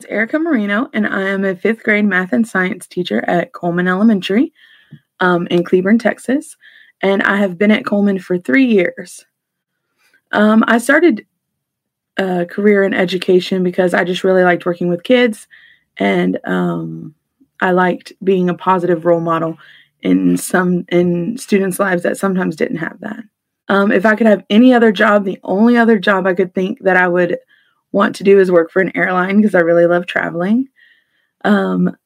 It's Erica Marino, and I am a fifth grade math and science teacher at Coleman Elementary um, in Cleburne, Texas. And I have been at Coleman for three years. Um, I started a career in education because I just really liked working with kids and um, I liked being a positive role model in some in students' lives that sometimes didn't have that. Um, if I could have any other job, the only other job I could think that I would want to do is work for an airline because I really love traveling. Um,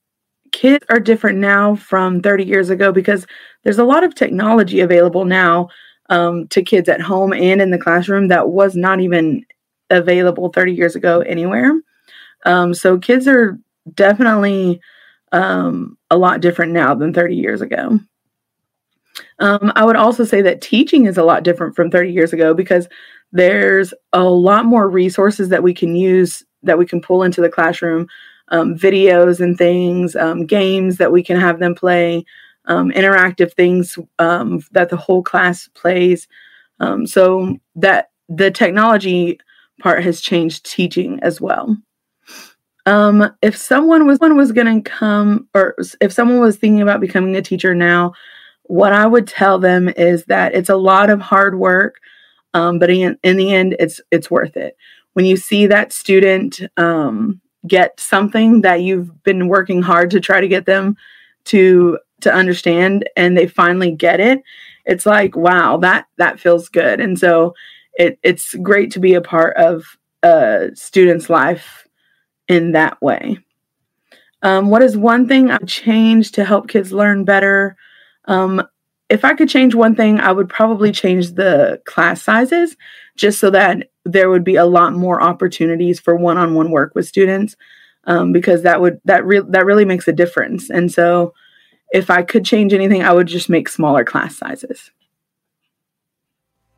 kids are different now from 30 years ago because there's a lot of technology available now um, to kids at home and in the classroom that was not even available 30 years ago anywhere. Um, so kids are definitely um, a lot different now than 30 years ago. Um, I would also say that teaching is a lot different from 30 years ago because there's a lot more resources that we can use that we can pull into the classroom um, videos and things, um, games that we can have them play, um, interactive things um, that the whole class plays. Um, so that the technology part has changed teaching as well. If someone was one was going to come, or if someone was thinking about becoming a teacher now, what I would tell them is that it's a lot of hard work um, but in, in the end it's it's worth it. When you see that student um, get something that you've been working hard to try to get them to to understand and they finally get it it's like wow that that feels good. And so it it's great to be a part of a student's life in that way. Um, what is one thing I've changed to help kids learn better um, if I could change one thing, I would probably change the class sizes just so that there would be a lot more opportunities for one-on-one work with students um, because that would that re- that really makes a difference. And so, if I could change anything, I would just make smaller class sizes.